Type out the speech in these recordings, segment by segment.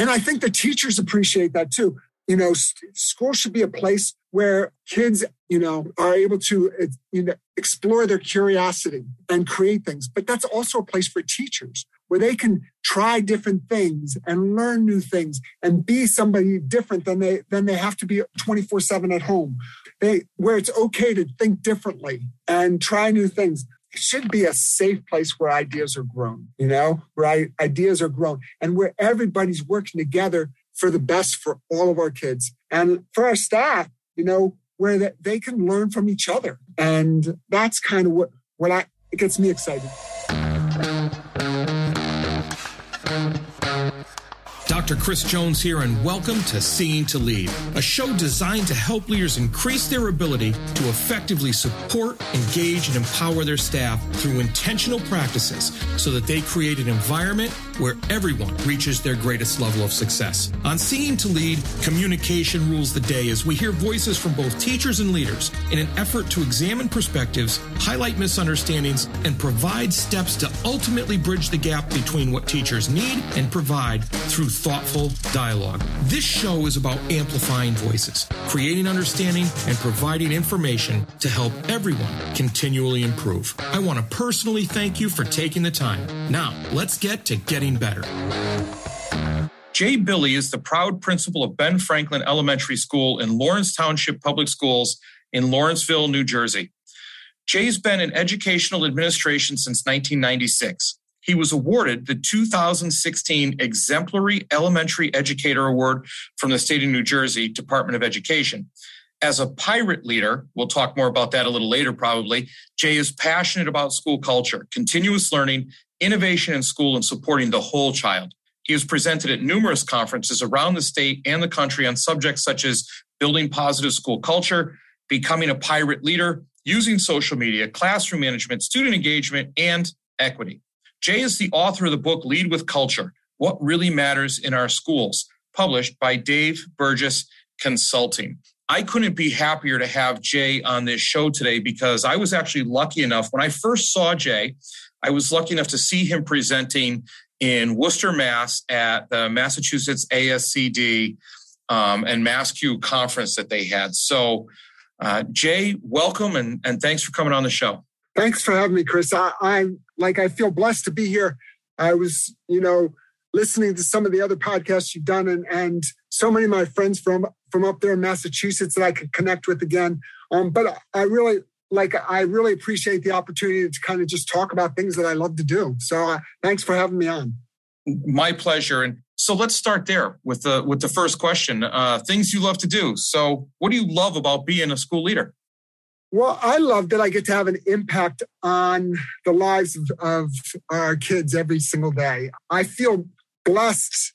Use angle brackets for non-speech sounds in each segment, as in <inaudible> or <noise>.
And I think the teachers appreciate that too. You know, school should be a place where kids, you know, are able to uh, you know, explore their curiosity and create things. But that's also a place for teachers where they can try different things and learn new things and be somebody different than they than they have to be 24/7 at home. They where it's okay to think differently and try new things. It should be a safe place where ideas are grown, you know, where ideas are grown and where everybody's working together for the best for all of our kids and for our staff you know, where they can learn from each other. And that's kind of what, what I, it gets me excited. Dr. Chris Jones here, and welcome to Seeing to Lead, a show designed to help leaders increase their ability to effectively support, engage, and empower their staff through intentional practices so that they create an environment where everyone reaches their greatest level of success. On Seeing to Lead, communication rules the day as we hear voices from both teachers and leaders in an effort to examine perspectives, highlight misunderstandings, and provide steps to ultimately bridge the gap between what teachers need and provide through thoughtful dialogue. This show is about amplifying voices, creating understanding, and providing information to help everyone continually improve. I want to personally thank you for taking the time. Now, let's get to getting better. Jay Billy is the proud principal of Ben Franklin Elementary School in Lawrence Township Public Schools in Lawrenceville, New Jersey. Jay's been in educational administration since 1996. He was awarded the 2016 Exemplary Elementary Educator Award from the state of New Jersey Department of Education. As a pirate leader, we'll talk more about that a little later probably, Jay is passionate about school culture, continuous learning, innovation in school and supporting the whole child. He has presented at numerous conferences around the state and the country on subjects such as building positive school culture, becoming a pirate leader, using social media, classroom management, student engagement, and equity. Jay is the author of the book Lead with Culture What Really Matters in Our Schools, published by Dave Burgess Consulting. I couldn't be happier to have Jay on this show today because I was actually lucky enough when I first saw Jay, I was lucky enough to see him presenting in Worcester, Mass at the Massachusetts ASCD um, and MassCUE conference that they had. So, uh, Jay, welcome and, and thanks for coming on the show. Thanks for having me, Chris. I, I'm like, I feel blessed to be here. I was, you know, listening to some of the other podcasts you've done and, and so many of my friends from from up there in Massachusetts that I could connect with again. Um, but I really like I really appreciate the opportunity to kind of just talk about things that I love to do. So uh, thanks for having me on. My pleasure. And so let's start there with the with the first question. Uh, things you love to do. So what do you love about being a school leader? Well, I love that I get to have an impact on the lives of, of our kids every single day. I feel blessed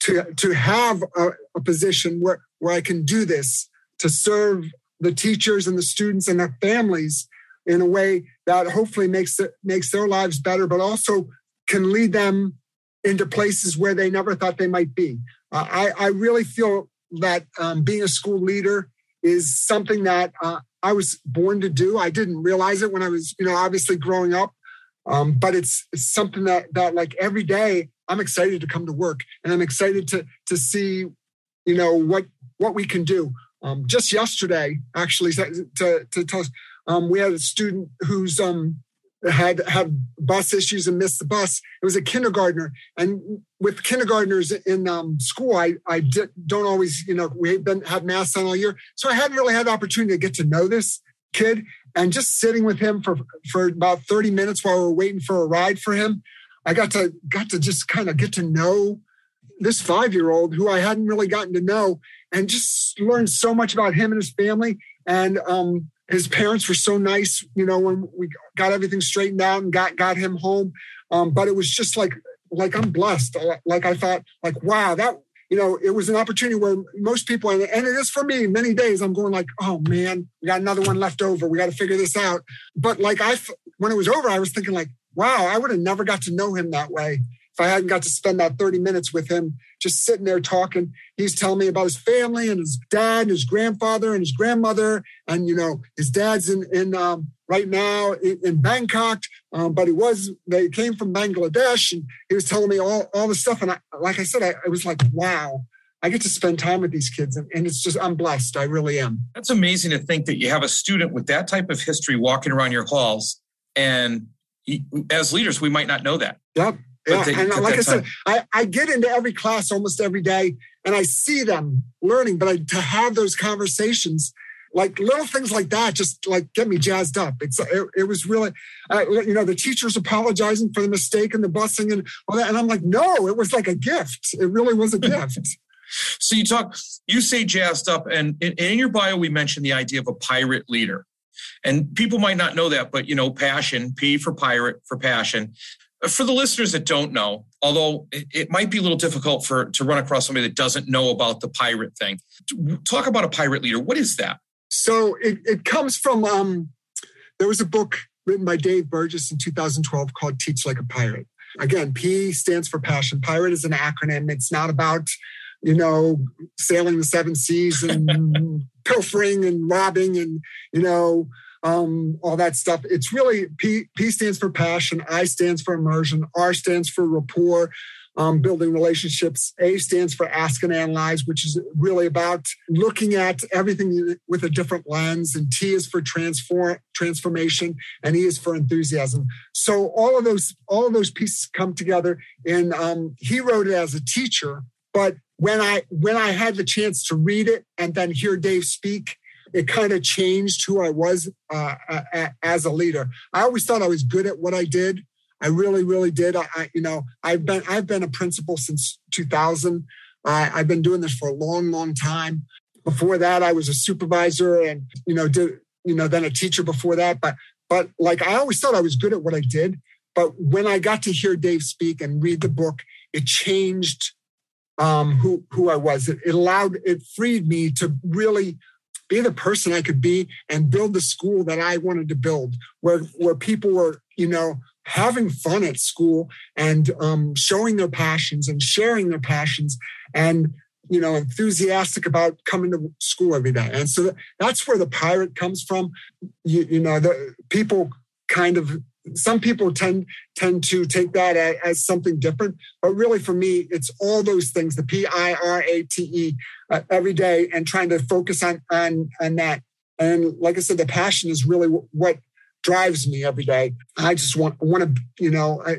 to to have a, a position where where I can do this to serve the teachers and the students and their families in a way that hopefully makes it makes their lives better, but also can lead them into places where they never thought they might be. Uh, I, I really feel that um, being a school leader is something that uh, I was born to do. I didn't realize it when I was, you know, obviously growing up, um, but it's, it's something that that like every day I'm excited to come to work and I'm excited to to see, you know, what what we can do. Um, just yesterday, actually, to, to tell us, um, we had a student who's um, had had bus issues and missed the bus. It was a kindergartner, and with kindergartners in um, school, I I don't always, you know, we've been had masks on all year, so I hadn't really had the opportunity to get to know this kid. And just sitting with him for for about thirty minutes while we are waiting for a ride for him, I got to got to just kind of get to know this five year old who I hadn't really gotten to know and just learned so much about him and his family. And um, his parents were so nice, you know, when we got everything straightened out and got got him home. Um, but it was just like like I'm blessed. Like I thought, like wow, that you know, it was an opportunity where most people, and, and it is for me, many days I'm going like, oh man, we got another one left over. We got to figure this out. But like I, when it was over, I was thinking like, wow, I would have never got to know him that way if I hadn't got to spend that 30 minutes with him, just sitting there talking, he's telling me about his family and his dad and his grandfather and his grandmother. And, you know, his dad's in, in, um, right now in, in Bangkok, um, but he was they came from Bangladesh, and he was telling me all all the stuff. And I, like I said, I, I was like, wow. I get to spend time with these kids, and, and it's just I'm blessed. I really am. That's amazing to think that you have a student with that type of history walking around your halls, and he, as leaders, we might not know that. Yep. Yeah, and like I said, I, I get into every class almost every day and I see them learning, but I, to have those conversations, like little things like that, just like get me jazzed up. It's it, it was really, uh, you know, the teachers apologizing for the mistake and the busing and all that, and I'm like, no, it was like a gift. It really was a <laughs> gift. so you talk, you say jazzed up, and in, in your bio we mentioned the idea of a pirate leader. And people might not know that, but you know, passion, P for pirate, for passion for the listeners that don't know, although it, might be a little difficult for to run across somebody that doesn't know about the pirate thing, talk about a pirate leader. What is that? So it, it comes from um, there was a book written by Dave Burgess in 2012 called Teach Like a Pirate. Again, P stands for passion. Pirate is an acronym. It's not about you know sailing the seven seas and <laughs> pilfering and robbing and you know um, all that stuff. It's really P, P stands for passion, I stands for immersion, R stands for rapport, um, building relationships. A stands for ask and analyze, which is really about looking at everything with a different lens. And T is for transform transformation, and E is for enthusiasm. So all of those all of those pieces come together. And um, he wrote it as a teacher, but when I when I had the chance to read it and then hear Dave speak, it kind of changed who I was uh, as a leader. I always thought I was good at what I did. I really, really did. I, I you know, I've been I've been a principal since 2000. Uh, I've been doing this for a long, long time. Before that, I was a supervisor, and you know, did you know, then a teacher before that. But but like I always thought I was good at what I did. But when I got to hear Dave speak and read the book, it changed um, who who I was. It, it allowed, it freed me to really be the person I could be and build the school that I wanted to build, where where people were, you know, having fun at school and um, showing their passions and sharing their passions and you know enthusiastic about coming to school every day. And so that's where the pirate comes from. You, you know the people kind of some people tend tend to take that as, something different but really for me it's all those things the p-i-r-a-t-e uh, every day and trying to focus on on on that. And like i said the passion is really what drives me every day. I just want want to you know I,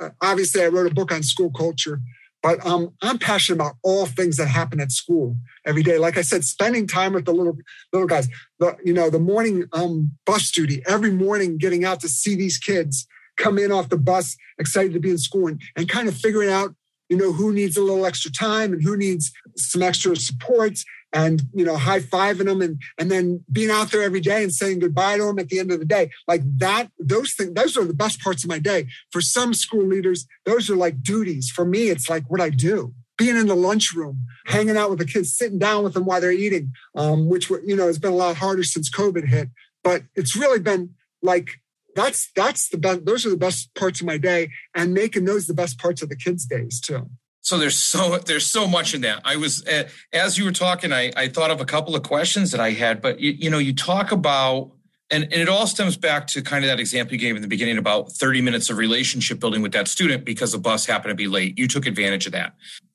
I, obviously i wrote a book on school culture but um, I'm passionate about all things that happen at school every day. Like I said, spending time with the little little guys. The you know the morning um, bus duty every morning, getting out to see these kids come in off the bus, excited to be in school, and, and kind of figuring out you know who needs a little extra time and who needs some extra support and you know high fiving them and and then being out there every day and saying goodbye to them at the end of the day. Like that those things those are the best parts of my day. For some school leaders those are like duties. For me it's like what i do. Being in the lunchroom hanging out with the kids sitting down with them while they're eating um, which you know has been a lot harder since covid hit. But it's really been like that's that's the best those are the best parts of my day and making those the best parts of the kids days too so there's so <laughs> there's so much in that. I was uh, as you were talking, I, I thought of a couple of questions that I had, but you, you know, you talk about and, and it all stems back to kind of that example you gave in the beginning about 30 minutes of relationship building with that student because the bus happened to be late. You took advantage of that.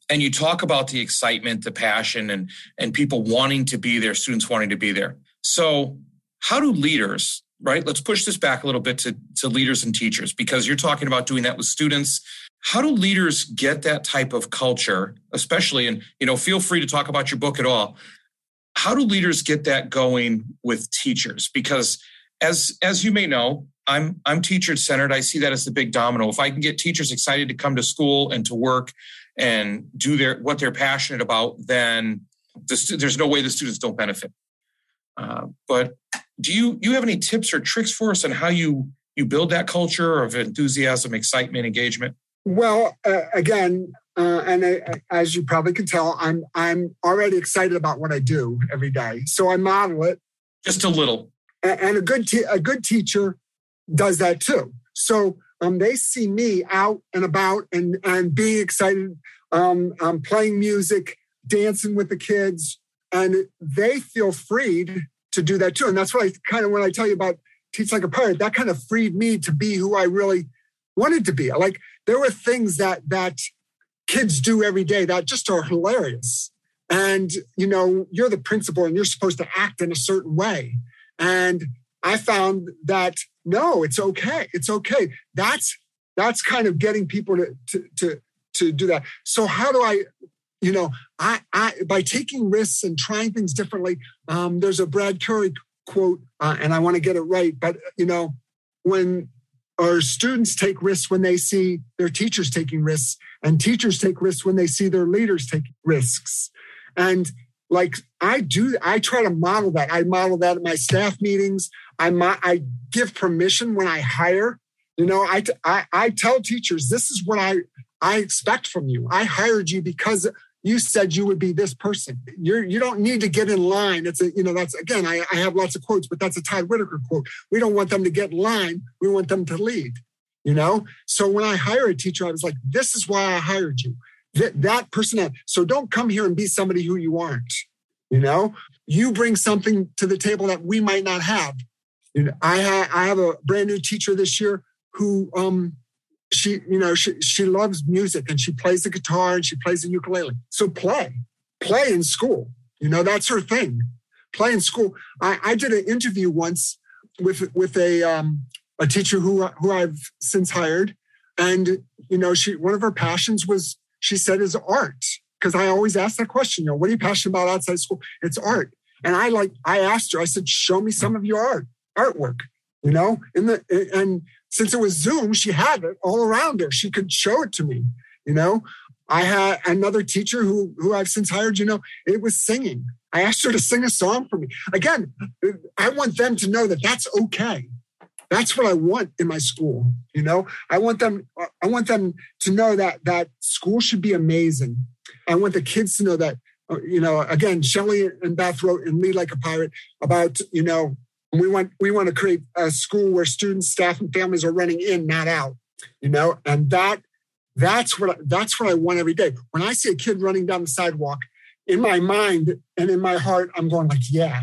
And you talk about the excitement, the passion, and and people wanting to be there, students wanting to be there. So how do leaders right let's push this back a little bit to, to leaders and teachers because you're talking about doing that with students how do leaders get that type of culture especially and you know feel free to talk about your book at all. How do leaders get that going with teachers? Because as as you may know i'm i'm teacher centered i see that as the big domino. If i can get teachers excited to come to school and to work and do their what they're passionate about then the, there's no way the students don't benefit. Uh, but do you you have any tips or tricks for us on how you you build that culture of enthusiasm excitement engagement well, uh, again, uh, and I, as you probably can tell, I'm I'm already excited about what I do every day. So I model it just a little. And, and a good te- a good teacher does that too. So um, they see me out and about and and being excited, um, um, playing music, dancing with the kids, and they feel freed to do that too. And that's what I kind of when I tell you about teach like a pirate, that kind of freed me to be who I really wanted to be. Like there were things that that kids do every day that just are hilarious. And you know, you're the principal and you're supposed to act in a certain way. And I found that no, it's okay. It's okay. That's that's kind of getting people to to to, to do that. So how do I you know, I, I by taking risks and trying things differently. Um, there's a Brad Currie quote, uh, and I want to get it right, but you know, when our students take risks when they see their teachers taking risks, and teachers take risks when they see their leaders take risks, and like I do, I try to model that. I model that at my staff meetings. I I give permission when I hire. You know, I, I I tell teachers this is what I I expect from you. I hired you because you said you would be this person. You're you don't need to get in line. It's a, you know, that's again, I, I have lots of quotes, but that's a Todd Whitaker quote. We don't want them to get in line, we want them to lead. You know? So when I hire a teacher, I was like, this is why I hired you. That that person. So don't come here and be somebody who you aren't. You know, you bring something to the table that we might not have. You know, I ha- I have a brand new teacher this year who um she, you know, she, she loves music and she plays the guitar and she plays the ukulele. So play, play in school. You know, that's her thing. Play in school. I, I did an interview once with with a um, a teacher who who I've since hired, and you know, she one of her passions was she said is art because I always ask that question. You know, what are you passionate about outside school? It's art. And I like I asked her. I said, show me some of your art artwork. You know, in the and since it was Zoom, she had it all around her. She could show it to me, you know. I had another teacher who who I've since hired, you know, it was singing. I asked her to sing a song for me. Again, I want them to know that that's okay. That's what I want in my school, you know. I want them I want them to know that that school should be amazing. I want the kids to know that uh, you know, again, Shelley and Beth wrote in Lead Like a Pirate about, you know, we want we want to create a school where students, staff, and families are running in, not out. You know, and that that's what that's what I want every day. When I see a kid running down the sidewalk, in my mind and in my heart, I'm going like, yeah,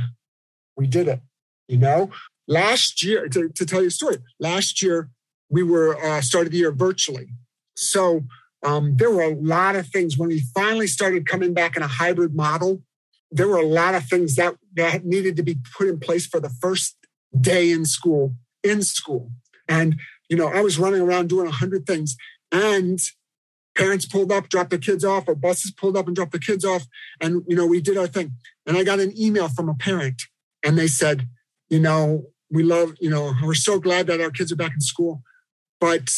we did it. You know, last year to, to tell you a story. Last year we were uh, started the year virtually, so um, there were a lot of things when we finally started coming back in a hybrid model there were a lot of things that, that needed to be put in place for the first day in school, in school. And, you know, I was running around doing a hundred things and parents pulled up, dropped their kids off, or buses pulled up and dropped the kids off. And, you know, we did our thing. And I got an email from a parent and they said, you know, we love, you know, we're so glad that our kids are back in school, but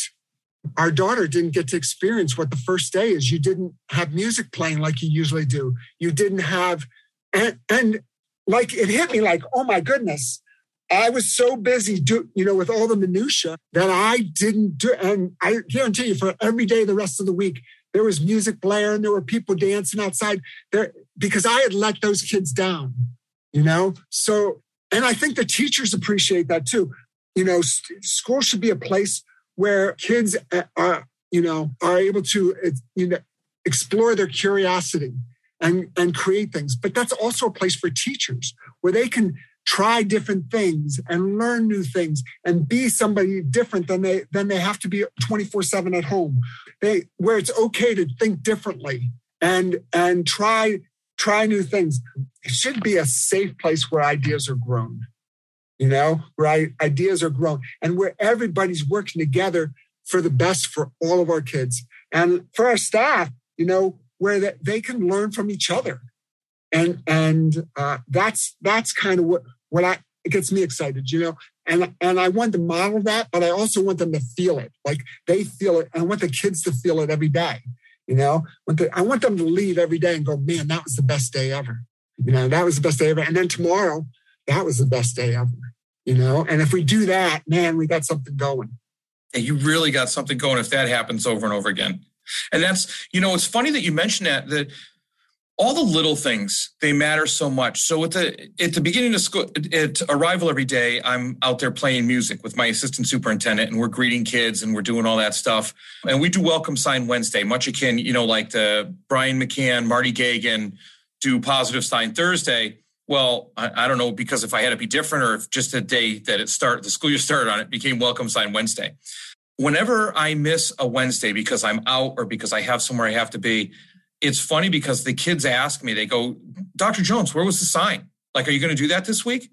our daughter didn't get to experience what the first day is. You didn't have music playing like you usually do. You didn't have and and like it hit me like, oh my goodness. I was so busy, do, you know, with all the minutia that I didn't do. And I guarantee you, for every day the rest of the week, there was music blaring, there were people dancing outside there because I had let those kids down, you know. So, and I think the teachers appreciate that too. You know, school should be a place where kids uh, are, you know, are able to, uh, you know, explore their curiosity and, and create things. But that's also a place for teachers where they can try different things and learn new things and be somebody different than they than they have to be 24/7 at home. They where it's okay to think differently and and try try new things. It should be a safe place where ideas are grown. You know, where ideas are grown and where everybody's working together for the best for all of our kids. And for our staff, you know, where that they can learn from each other and and uh, that's that's kind of what what I it gets me excited, you know. And and I want to model that, but I also want them to feel it, like they feel it. I want the kids to feel it every day, you know. I want them to leave every day and go, man, that was the best day ever. You know, that was the best day ever. And then tomorrow, that was the best day ever. You know, and if we do that, man, we got something going. And you really got something going if that happens over and over again. And that's, you know, it's funny that you mentioned that, that all the little things they matter so much so at the at the beginning of school at arrival every day i'm out there playing music with my assistant superintendent and we're greeting kids and we're doing all that stuff and we do welcome sign wednesday much akin you know like the brian mccann marty gagan do positive sign thursday well, I, I, don't know because if I had to be different or if just a day that it started, the school year started on it became welcome sign Wednesday. Whenever I miss a Wednesday because I'm out or because I have somewhere I have to be, it's funny because the kids ask me, they go, Dr. Jones, where was the sign? Like, are you going to do that this week?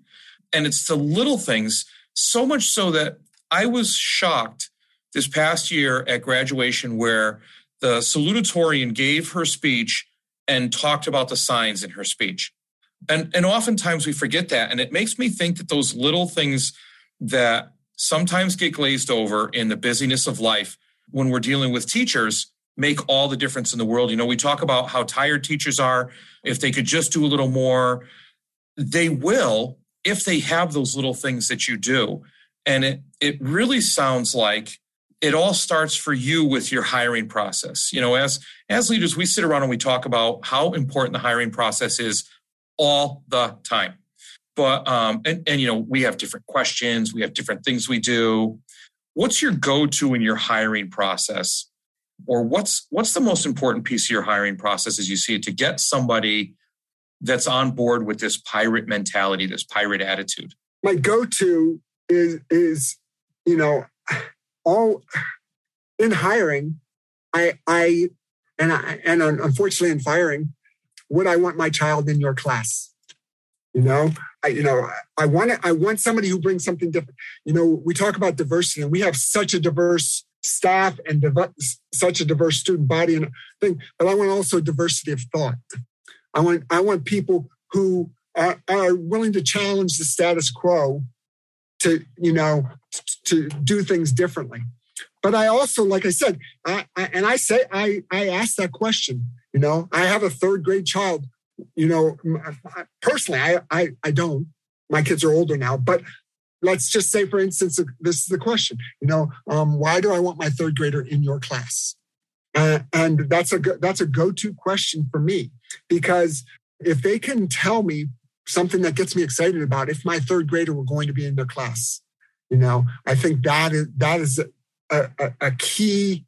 And it's the little things, so much so that I was shocked this past year at graduation where the salutatorian gave her speech and talked about the signs in her speech. And, and oftentimes we forget that. And it makes me think that those little things that sometimes get glazed over in the busyness of life when we're dealing with teachers make all the difference in the world. You know, we talk about how tired teachers are. If they could just do a little more, they will if they have those little things that you do. And it it really sounds like it all starts for you with your hiring process. You know, as as leaders, we sit around and we talk about how important the hiring process is all the time. But um, and and you know, we have different questions, we have different things we do. What's your go-to in your hiring process? Or what's what's the most important piece of your hiring process as you see it to get somebody that's on board with this pirate mentality, this pirate attitude? My go-to is is, you know, all in hiring, I I and I and unfortunately in firing, would I want my child in your class? You know, I you know I want it, I want somebody who brings something different. You know, we talk about diversity, and we have such a diverse staff and such a diverse student body and thing, but I want also diversity of thought. I want I want people who are, are willing to challenge the status quo to you know to do things differently. But I also, like I said, I, I, and I say I I ask that question. You know, I have a third grade child. You know, personally, I I, I don't. My kids are older now, but let's just say, for instance, this is the question. You know, um, why do I want my third grader in your class? Uh, and that's a that's a go-to question for me because if they can tell me something that gets me excited about if my third grader were going to be in their class you know i think that is that is a, a, a key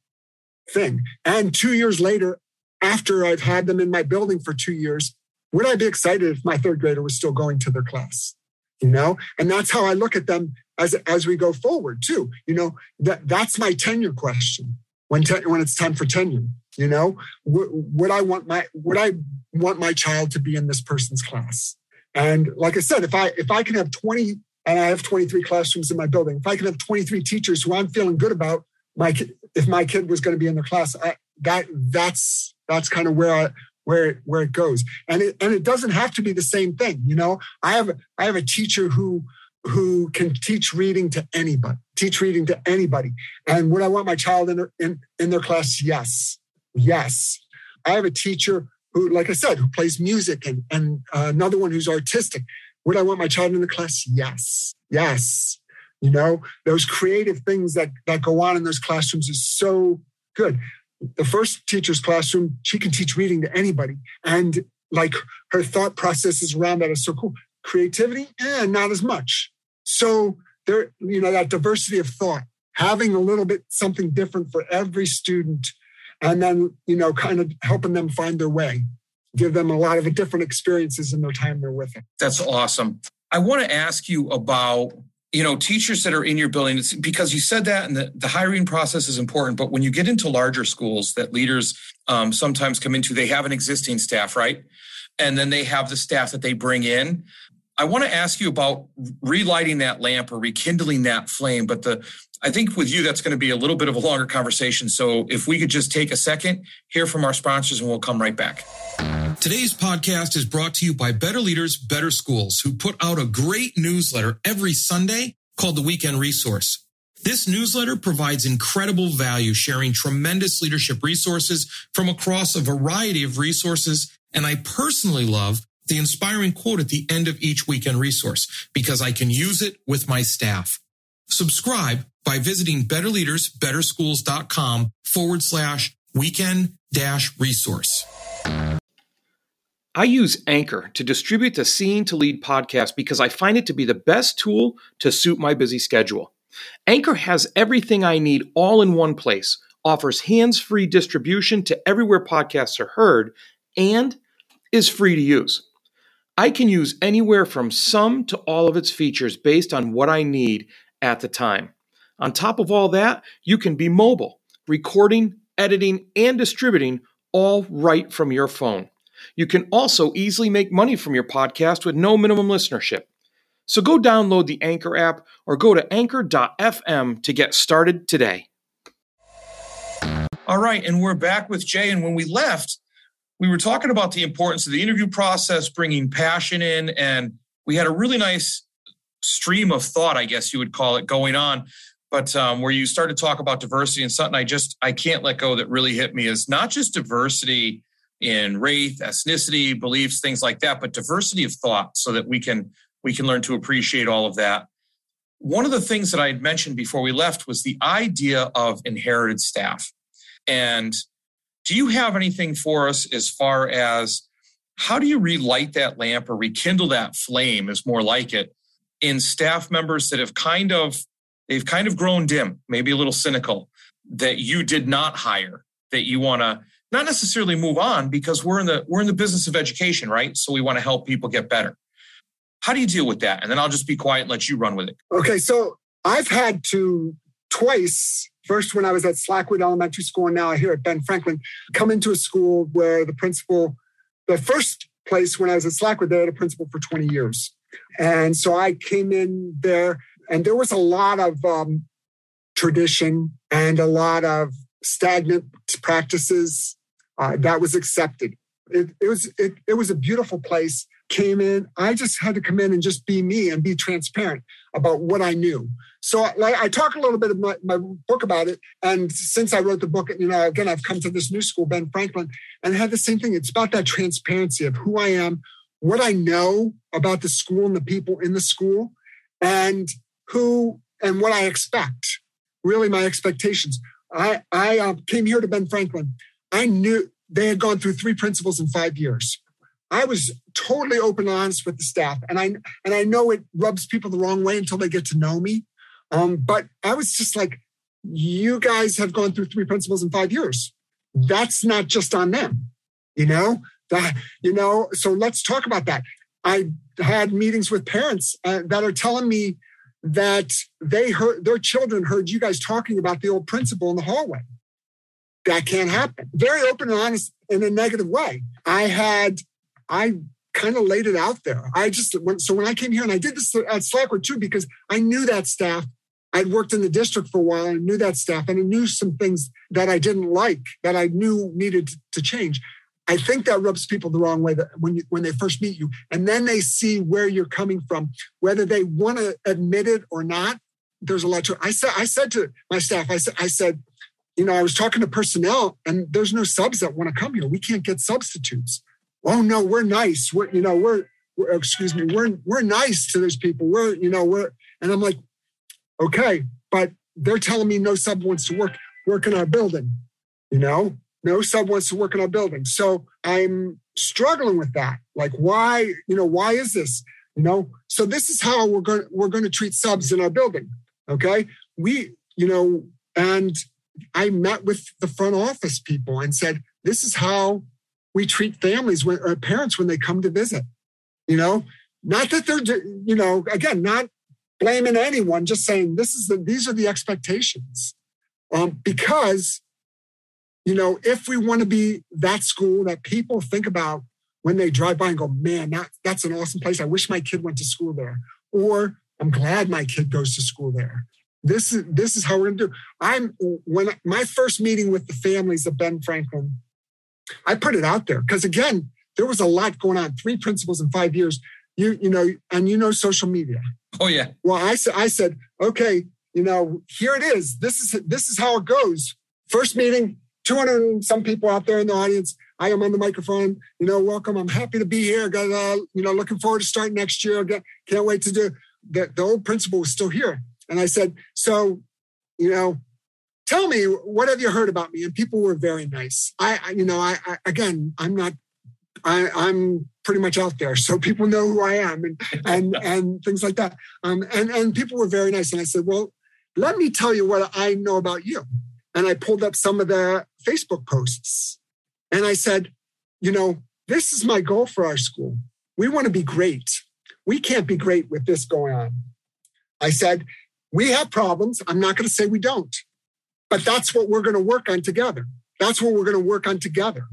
thing and two years later after i've had them in my building for two years would i be excited if my third grader was still going to their class? You know? And that's how i look at them as as we go forward too. You know that that's my tenure question. When te- when it's time for tenure you know? W- would i want my would i want my child to be in this person's class? And like I said, if I if I can have 20 and I have 23 classrooms in my building, if I can have 23 teachers who I'm feeling good about, my if my kid was going to be in the class, I, that that's that's kind of where I where where it goes. And it and it doesn't have to be the same thing. You know, I have I have a teacher who who can teach reading to anybody, teach reading to anybody. And would I want my child in their, in, in their class? Yes, yes. I have a teacher who, like I said, who plays music and, and uh, another one who's artistic. Would I want my child in the class? Yes. Yes. You know, those creative things that, that go on in those classrooms is so good. The first teacher's classroom, she can teach reading to anybody. And like her thought processes around that is so cool. Creativity, eh, not as much. So there, you know, that diversity of thought, having a little bit something different for every student and then you know kind of helping them find their way give them a lot of different experiences in their time they're with it that's awesome i want to ask you about you know teachers that are in your building it's because you said that and the, the hiring process is important but when you get into larger schools that leaders um, sometimes come into they have an existing staff right and then they have the staff that they bring in I want to ask you about relighting that lamp or rekindling that flame. But the I think with you, that's going to be a little bit of a longer conversation. So if we could just take a second, hear from our sponsors, and we'll come right back. Today's podcast is brought to you by Better Leaders, Better Schools, who put out a great newsletter every Sunday called the Weekend Resource. This newsletter provides incredible value, sharing tremendous leadership resources from across a variety of resources. And I personally love the inspiring quote at the end of each weekend resource because I can use it with my staff. Subscribe by visiting betterleadersbetterschools.com forward slash weekend dash resource. I use Anchor to distribute the Seeing to Lead podcast because I find it to be the best tool to suit my busy schedule. Anchor has everything I need all in one place, offers hands free distribution to everywhere podcasts are heard, and is free to use. I can use anywhere from some to all of its features based on what I need at the time. On top of all that, you can be mobile, recording, editing, and distributing all right from your phone. You can also easily make money from your podcast with no minimum listenership. So go download the Anchor app or go to anchor.fm to get started today. All right, and we're back with Jay. And when we left, we were talking about the importance of the interview process, bringing passion in, and we had a really nice stream of thought, I guess you would call it, going on. But um, where you started to talk about diversity and something I just I can't let go that really hit me is not just diversity in race, ethnicity, beliefs, things like that, but diversity of thought, so that we can we can learn to appreciate all of that. One of the things that I had mentioned before we left was the idea of inherited staff. And do you have anything for us as far as how do you relight that lamp or rekindle that flame is more like it in staff members that have kind of they've kind of grown dim, maybe a little cynical that you did not hire that you want to not necessarily move on because we're in the we're in the business of education, right? So we want to help people get better. How do you deal with that? And then I'll just be quiet and let you run with it. Okay, so I've had to twice First, when I was at Slackwood Elementary School, and now here at Ben Franklin, come into a school where the principal, the first place when I was at Slackwood, they had a principal for 20 years. And so I came in there, and there was a lot of um, tradition and a lot of stagnant practices uh, that was accepted. It, it was it, it was a beautiful place came in. I just had to come in and just be me and be transparent about what I knew. So like I talk a little bit of my, my book about it. And since I wrote the book, you know, again, I've come to this new school, Ben Franklin, and I had the same thing. It's about that transparency of who I am, what I know about the school and the people in the school, and who and what I expect. Really, my expectations. I I uh, came here to Ben Franklin. I knew they had gone through three principals in five years. I was totally open and honest with the staff, and I and I know it rubs people the wrong way until they get to know me. Um, but I was just like, you guys have gone through three principals in five years. That's not just on them, you know. That you know. So let's talk about that. I had meetings with parents uh, that are telling me that they heard their children heard you guys talking about the old principal in the hallway. That can't happen. Very open and honest in a negative way. I had I kind of laid it out there. I just went, so when I came here and I did this at Slackwood too, because I knew that staff. I'd worked in the district for a while and knew that staff and I knew some things that I didn't like that I knew needed to change. I think that rubs people the wrong way that when you, when they first meet you, and then they see where you're coming from, whether they want to admit it or not. There's a lot to. I said I said to my staff, I said I said, you know, I was talking to personnel, and there's no subs that want to come here. We can't get substitutes oh no, we're nice. We're, you know, we're, we're excuse me, we're we're nice to those people. We're, you know, we're and I'm like, okay, but they're telling me no sub wants to work work in our building, you know, no sub wants to work in our building. So I'm struggling with that. Like, why, you know, why is this? You know, so this is how we're going we're going to treat subs in our building. Okay. We, you know, and I met with the front office people and said, this is how we treat families when, or parents when they come to visit. You know, not that they're, you know, again, not blaming anyone, just saying this is the these are the expectations. Um, because, you know, if we want to be that school that people think about when they drive by and go, man, that, that's an awesome place. I wish my kid went to school there. Or I'm glad my kid goes to school there. This is this is how we're gonna do. I'm when my first meeting with the families of Ben Franklin I put it out there because again, there was a lot going on. Three principals in five years. You you know, and you know social media. Oh yeah. Well, I said I said okay. You know, here it is. This is this is how it goes. First meeting, 200 some people out there in the audience. I am on the microphone. You know, welcome. I'm happy to be here. Got uh, you know, looking forward to starting next year. Can't wait to do. The, the old principal was still here, and I said, so, you know, tell me what have you heard about me and people were very nice i you know i, I again i'm not I, i'm pretty much out there so people know who i am and <laughs> and and things like that um and and people were very nice and i said well let me tell you what i know about you and i pulled up some of the facebook posts and i said you know this is my goal for our school we want to be great. We can't be great with this going on. I said, we have problems. I'm not going to say we don't, but that's what we're going to work on together. That's what we're going to work on together.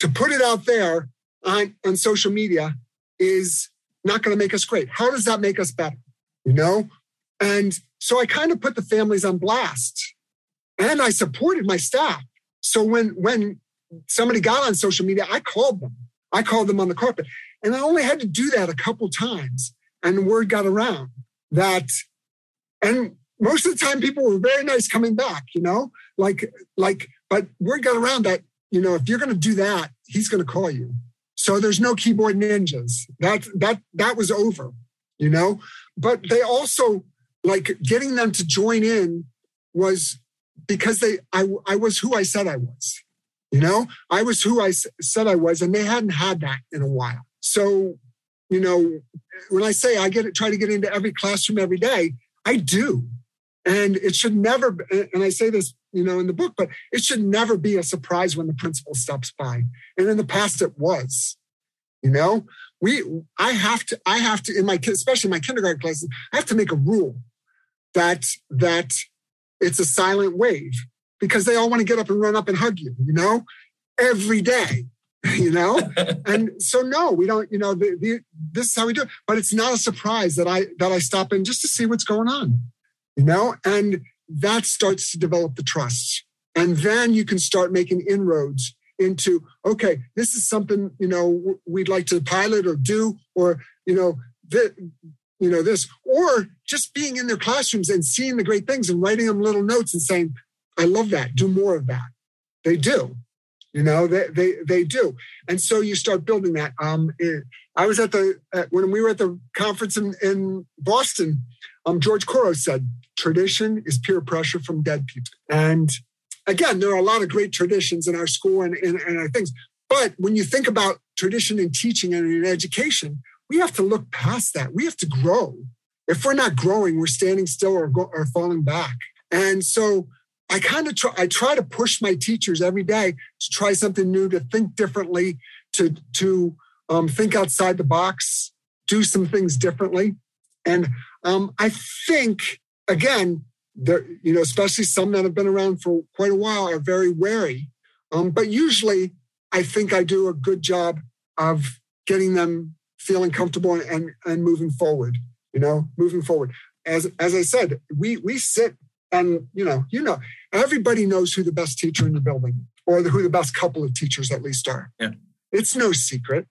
To put it out there on, on social media is not going to make us great. How does that make us better? You know? And so I kind of put the families on blast and I supported my staff. So when, when somebody got on social media, I called them. I called them on the carpet. And I only had to do that a couple times. And word got around that, and most of the time people were very nice coming back, you know, like, like, but word got around that, you know, if you're going to do that, he's going to call you. So there's no keyboard ninjas. That, that, that was over, you know, but they also like getting them to join in was because they, I, I was who I said I was. You know, I was who I said I was, and they hadn't had that in a while. So, you know, when I say I get it, try to get into every classroom every day, I do. And it should never, and I say this, you know, in the book, but it should never be a surprise when the principal stops by. And in the past, it was. You know, we, I have to, I have to, in my especially my kindergarten classes, I have to make a rule that that it's a silent wave because they all want to get up and run up and hug you, you know, every day, <laughs> you know? <laughs> and so no, we don't, you know, the, the, this is how we do it. But it's not a surprise that I that I stop in just to see what's going on, you know? And that starts to develop the trust. And then you can start making inroads into, okay, this is something, you know, we'd like to pilot or do, or, you know, th- you know, this, or just being in their classrooms and seeing the great things and writing them little notes and saying, I love that. Do more of that. They do. You know, they they they do. And so you start building that. Um, it, I was at the at, when we were at the conference in, in Boston. Um, George Couros said, "Tradition is peer pressure from dead people." And again, there are a lot of great traditions in our school and, and, and our things. But when you think about tradition in teaching and in education, we have to look past that. We have to grow. If we're not growing, we're standing still or, go, or falling back. And so I kind of try, I try to push my teachers every day to try something new, to think differently, to, to um, think outside the box, do some things differently. And um, I think, again, there, you know, especially some that have been around for quite a while are very wary. Um, but usually, I think I do a good job of getting them feeling comfortable and, and moving forward. You know, moving forward. As as I said, we we sit and you know, you know, everybody knows who the best teacher in the building or the, who the best couple of teachers at least are. Yeah. It's no secret.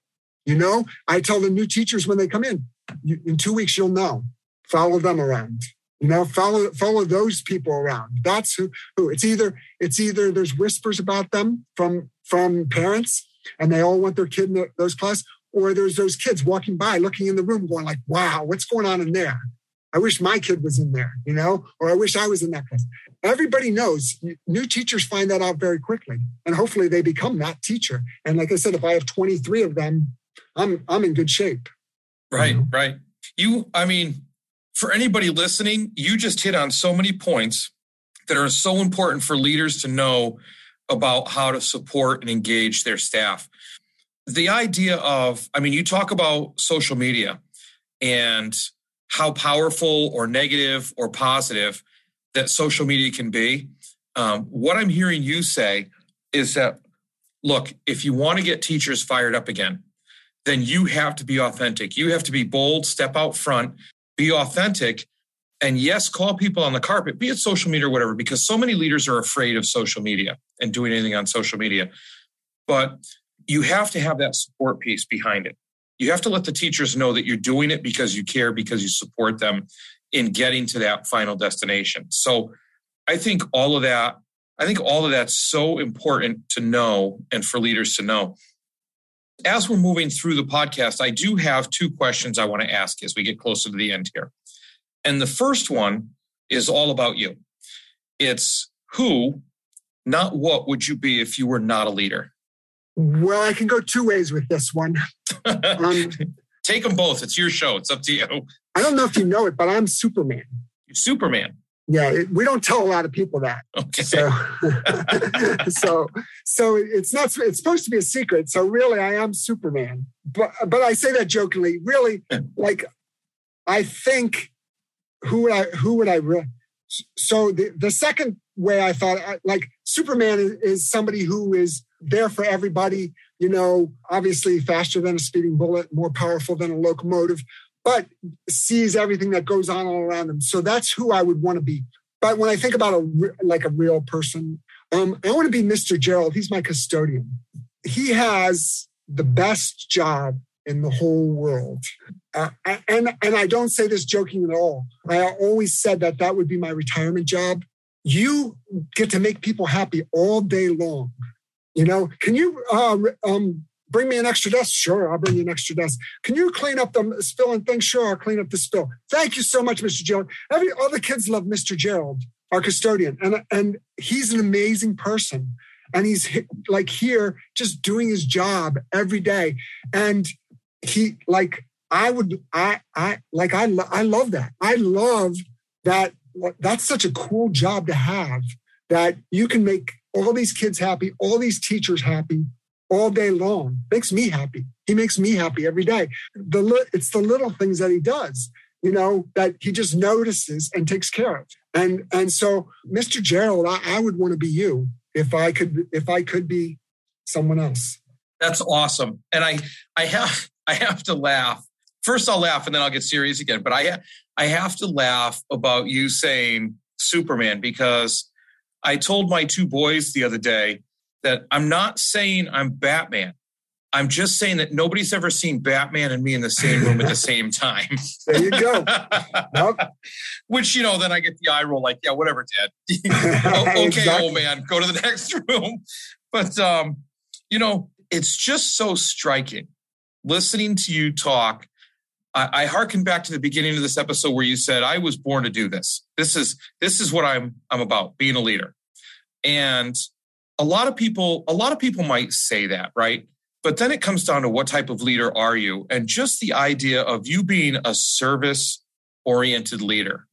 You know, I tell the new teachers when they come in, you, in two weeks you'll know. Follow them around. You know, follow follow those people around. That's who who. It's either it's either there's whispers about them from from parents, and they all want their kid in the, those class, or there's those kids walking by, looking in the room, going like, "Wow, what's going on in there?" I wish my kid was in there, you know, or I wish I was in that class. Everybody knows new teachers find that out very quickly. And hopefully they become that teacher. And like I said, if I have 23 of them, I'm I'm in good shape. Right, you know? right. You, I mean, for anybody listening, you just hit on so many points that are so important for leaders to know about how to support and engage their staff. The idea of, I mean, you talk about social media and how powerful or negative or positive that social media can be. Um, what I'm hearing you say is that, look, if you want to get teachers fired up again, then you have to be authentic. You have to be bold, step out front, be authentic. And yes, call people on the carpet, be it social media or whatever, because so many leaders are afraid of social media and doing anything on social media. But you have to have that support piece behind it you have to let the teachers know that you're doing it because you care, because you support them in getting to that final destination. So I think all of that, I think all of that's so important to know and for leaders to know. As we're moving through the podcast, I do have two questions I want to ask as we get closer to the end here. And the first one is all about you. It's who, not what would you be if you were not a leader? Well, I can go two ways with this one. Um, <laughs> Take them both. It's your show. It's up to you. I don't know if you know it, but I'm Superman. You're Superman. Yeah, it, we don't tell a lot of people that. Okay. So, <laughs> so, so it's not. It's supposed to be a secret. So really, I am Superman. But but I say that jokingly. Really, <laughs> like I think who would I who would I re- so the the second way I thought like Superman is, is somebody who is there for everybody. You know, obviously faster than a speeding bullet, more powerful than a locomotive, but sees everything that goes on all around them. So that's who I would want to be. But when I think about a like a real person, um, I want to be Mr. Gerald. He's my custodian. He has the best job in the whole world. Uh, and and I don't say this joking at all. I always said that that would be my retirement job. You get to make people happy all day long. You know, can you uh, um, bring me an extra desk? Sure, I'll bring you an extra desk. Can you clean up the spill and? Sure, I'll clean up the spill. Thank you so much, Mr. Gerald. Every all the kids love Mr. Gerald, our custodian, and and he's an amazing person. And he's like here, just doing his job every day. And he like I would I I like I I love that. I love that that's such a cool job to have that you can make all these kids happy, all these teachers happy all day long. Makes me happy. He makes me happy every day. The it's the little things that he does, you know, that he just notices and takes care of. And and so, Mr. Gerald, I, I would want to be you if I could if I could be someone else. That's awesome. And I I have I have to laugh. First, I'll laugh and then I'll get serious again. But I, I have to laugh about you saying Superman because I told my two boys the other day that I'm not saying I'm Batman. I'm just saying that nobody's ever seen Batman and me in the same room at the <laughs> same time. There you go. <laughs> Nope. Which, you know, then I get the eye roll like, yeah, whatever, Dad. <laughs> okay, exactly. old man, go to the next room. But, um, you know, it's just so striking listening to you talk, I, I harken back to the beginning of this episode where you said, I was born to do this. This is this is what I'm I'm about, being a leader. And a lot of people, a lot of people might say that, right? But then it comes down to what type of leader are you? And just the idea of you being a service oriented leader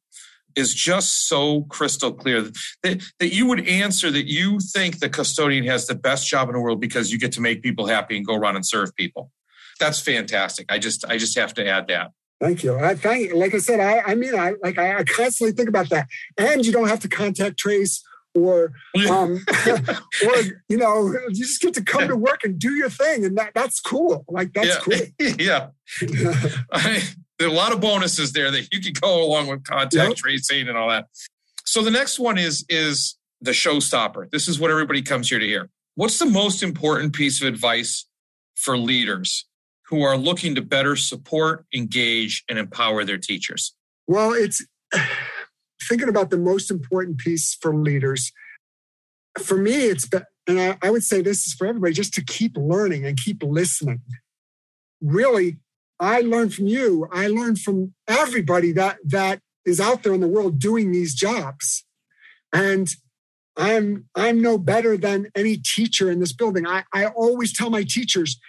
is just so crystal clear that, that you would answer that you think the custodian has the best job in the world because you get to make people happy and go around and serve people that's fantastic. I just I just have to add that. Thank you. I thank like I said, I I mean I like I, I constantly think about that. And you don't have to contact trace or um <laughs> or you know, you just get to come to work and do your thing. And that that's cool. Like that's yeah. cool. <laughs> yeah. <laughs> I, there are a lot of bonuses there that you can go along with contact yep. tracing and all that. So the next one is is the showstopper. This is what everybody comes here to hear. What's the most important piece of advice for leaders who are looking to better support, engage, and empower their teachers? Well, it's <sighs> thinking about the most important piece for leaders. For me, it's and I, would say this is for everybody, just to keep learning and keep listening. Really, I learned from you. I learned from everybody that that is out there in the world doing these jobs. And I'm I'm no better than any teacher in this building. I, I always tell my teachers,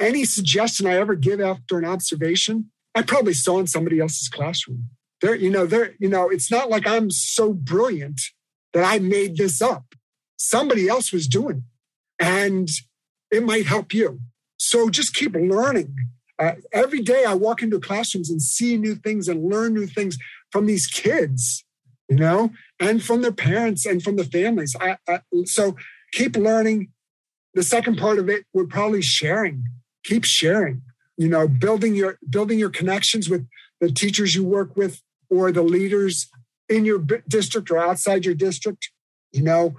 any suggestion I ever give after an observation, I probably saw in somebody else's classroom. There, you know, there, you know, it's not like I'm so brilliant that I made this up. Somebody else was doing it, and it might help you. So just keep learning. Uh, every day I walk into classrooms and see new things and learn new things from these kids, you know, and from their parents and from the families. I, I, so keep learning. The second part of it, we're probably sharing keep sharing you know building your building your connections with the teachers you work with or the leaders in your district or outside your district you know?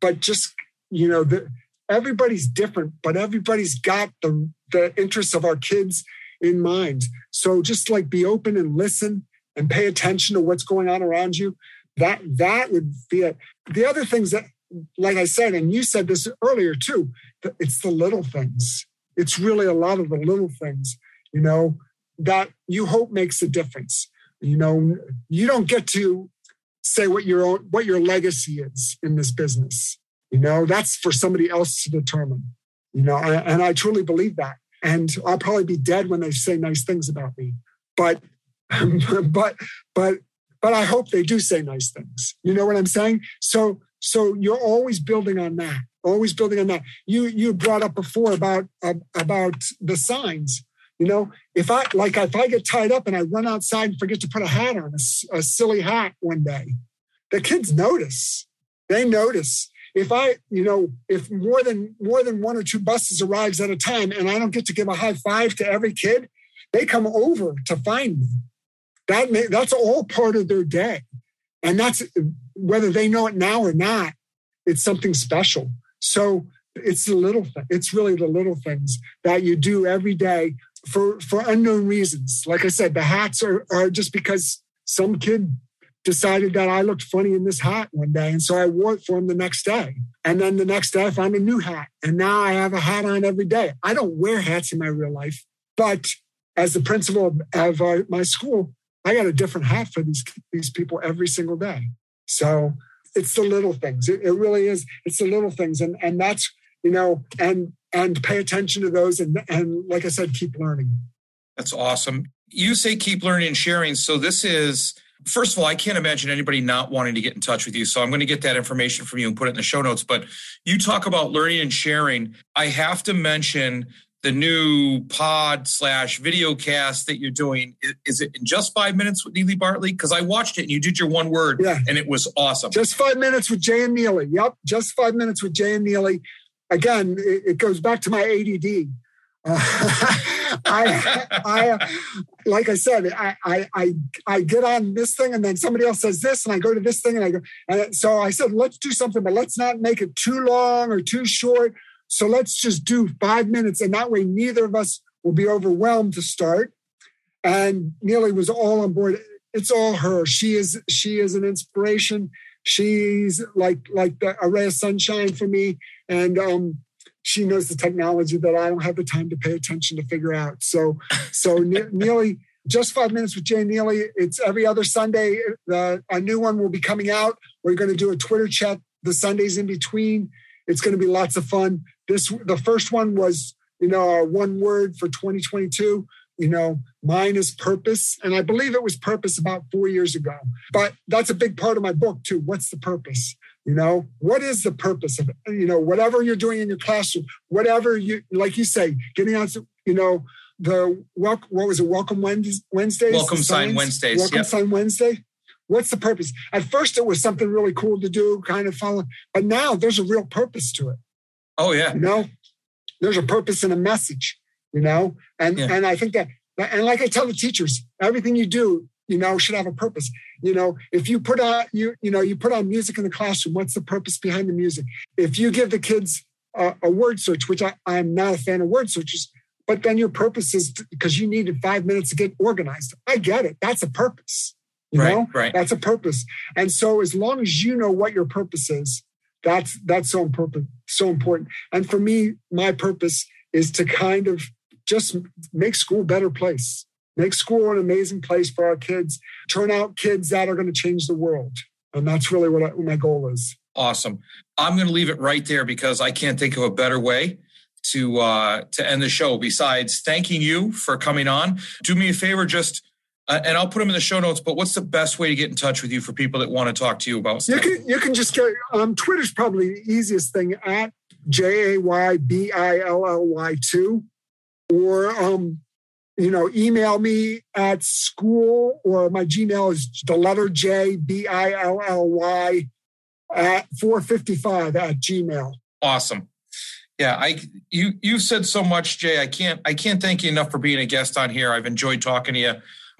But just you know the, everybody's different but everybody's got the the interests of our kids in mind. So just like be open and listen and pay attention to what's going on around you. That that would be it. The other things that like i said and you said this earlier too it's the little things it's really a lot of the little things, you know, that you hope makes a difference. You know, you don't get to say what your own, what your legacy is in this business. You know, that's for somebody else to determine. You know, and I truly believe that. And I'll probably be dead when they say nice things about me. But, <laughs> but, but but I hope they do say nice things. You know what I'm saying? So, so you're always building on that. Always building on that. You you brought up before about uh, about the signs. You know, if I like if I get tied up and I run outside and forget to put a hat on, a, a silly hat one day, the kids notice. They notice. If I, you know, if more than more than one or two buses arrives at a time and I don't get to give a high five to every kid, they come over to find me. That may, that's all part of their day, and that's whether they know it now or not. It's something special. So it's the little thing. It's really the little things that you do every day for for unknown reasons. Like I said, the hats are, are just because some kid decided that I looked funny in this hat one day. And so I wore it for him the next day. And then the next day I found a new hat. And now I have a hat on every day. I don't wear hats in my real life, but as the principal of uh, my school, I got a different hat for these, these people every single day. So it's the little things. It, it really is. It's the little things. And, and that's, you know, and, and pay attention to those. And, and like I said, keep learning. That's awesome. You say keep learning and sharing. So this is, first of all, I can't imagine anybody not wanting to get in touch with you. So I'm going to get that information from you and put it in the show notes. But you talk about learning and sharing. I have to mention the new pod slash video cast that you're doing. Is it in just five minutes with Neely Bartley? Because I watched it and you did your one word yeah. and it was awesome. Just five minutes with Jay and Neely. Yep. Just five minutes with Jay and Neely. Again, it goes back to my ADD. Uh, <laughs> I, I, like I said, I, I, I, get on this thing, and then somebody else says this, and I go to this thing, and I go. And so I said, let's do something, but let's not make it too long or too short. So let's just do five minutes, and that way neither of us will be overwhelmed to start. And Neely was all on board. It's all her. She is, she is an inspiration. She's like, like the, a ray of sunshine for me, and um, she knows the technology that I don't have the time to pay attention to figure out. So, so <laughs> Neely, just five minutes with Jay Neely. It's every other Sunday. The, a new one will be coming out. We're going to do a Twitter chat the Sundays in between. It's going to be lots of fun. This the first one was you know our one word for 2022. You know, mine is purpose, and I believe it was purpose about four years ago. But that's a big part of my book too. What's the purpose? You know, what is the purpose of it? You know, whatever you're doing in your classroom, whatever you, like you say, getting on, you know, the what, what was it? Welcome Wednesdays. Welcome Sign Wednesdays. Welcome yep. Sign Wednesday. What's the purpose? At first, it was something really cool to do, kind of follow, but now there's a real purpose to it. Oh yeah. You know, there's a purpose and a message. You know, and yeah. and I think that, and like I tell the teachers, everything you do, you know, should have a purpose. You know, if you put on you you know you put on music in the classroom, what's the purpose behind the music? If you give the kids a, a word search, which I, I'm not a fan of word searches, but then your purpose is because you needed five minutes to get organized. I get it. That's a purpose. You right, know, right. that's a purpose. And so as long as you know what your purpose is, that's that's so important. So important. And for me, my purpose is to kind of just make school a better place make school an amazing place for our kids, turn out kids that are going to change the world. And that's really what, I, what my goal is. Awesome. I'm going to leave it right there because I can't think of a better way to uh, to end the show. Besides thanking you for coming on, do me a favor, just uh, and I'll put them in the show notes. But what's the best way to get in touch with you for people that want to talk to you about stuff? You can you can just get um, Twitter's probably the easiest thing at J A Y B I L L Y two, or um, you know, email me at school or my Gmail is the letter J B I L L Y at 455 at Gmail. Awesome. Yeah, I you you've said so much, Jay. I can't I can't thank you enough for being a guest on here. I've enjoyed talking to you.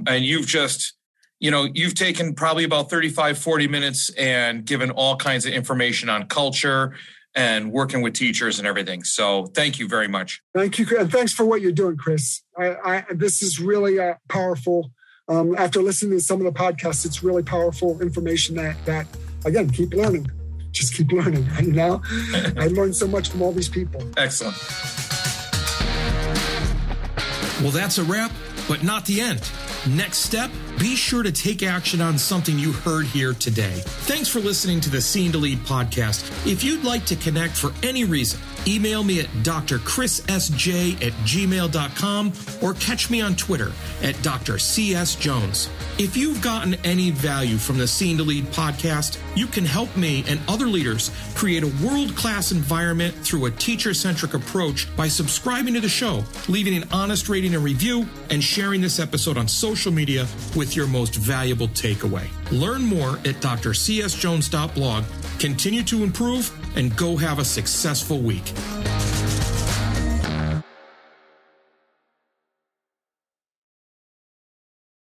And you've just, you know, you've taken probably about 35, 40 minutes and given all kinds of information on culture and working with teachers and everything. So thank you very much. Thank you. And thanks for what you're doing, Chris. I, I this is really uh, powerful. Um, after listening to some of the podcasts, it's really powerful information that, that again, keep learning. Just keep learning. <laughs> You know, I learned so much from all these people. Excellent. Well, that's a wrap, but not the end. Next step, be sure to take action on something you heard here today. Thanks for listening to the Seen to Lead podcast. If you'd like to connect for any reason, Email me at drchrissj at gmail.com or catch me on Twitter at Dr. C.S. Jones. If you've gotten any value from the Seen to Lead podcast, you can help me and other leaders create a world class environment through a teacher centric approach by subscribing to the show, leaving an honest rating and review, and sharing this episode on social media with your most valuable takeaway. Learn more at drcsjones.blog. Continue to improve and go have a successful week.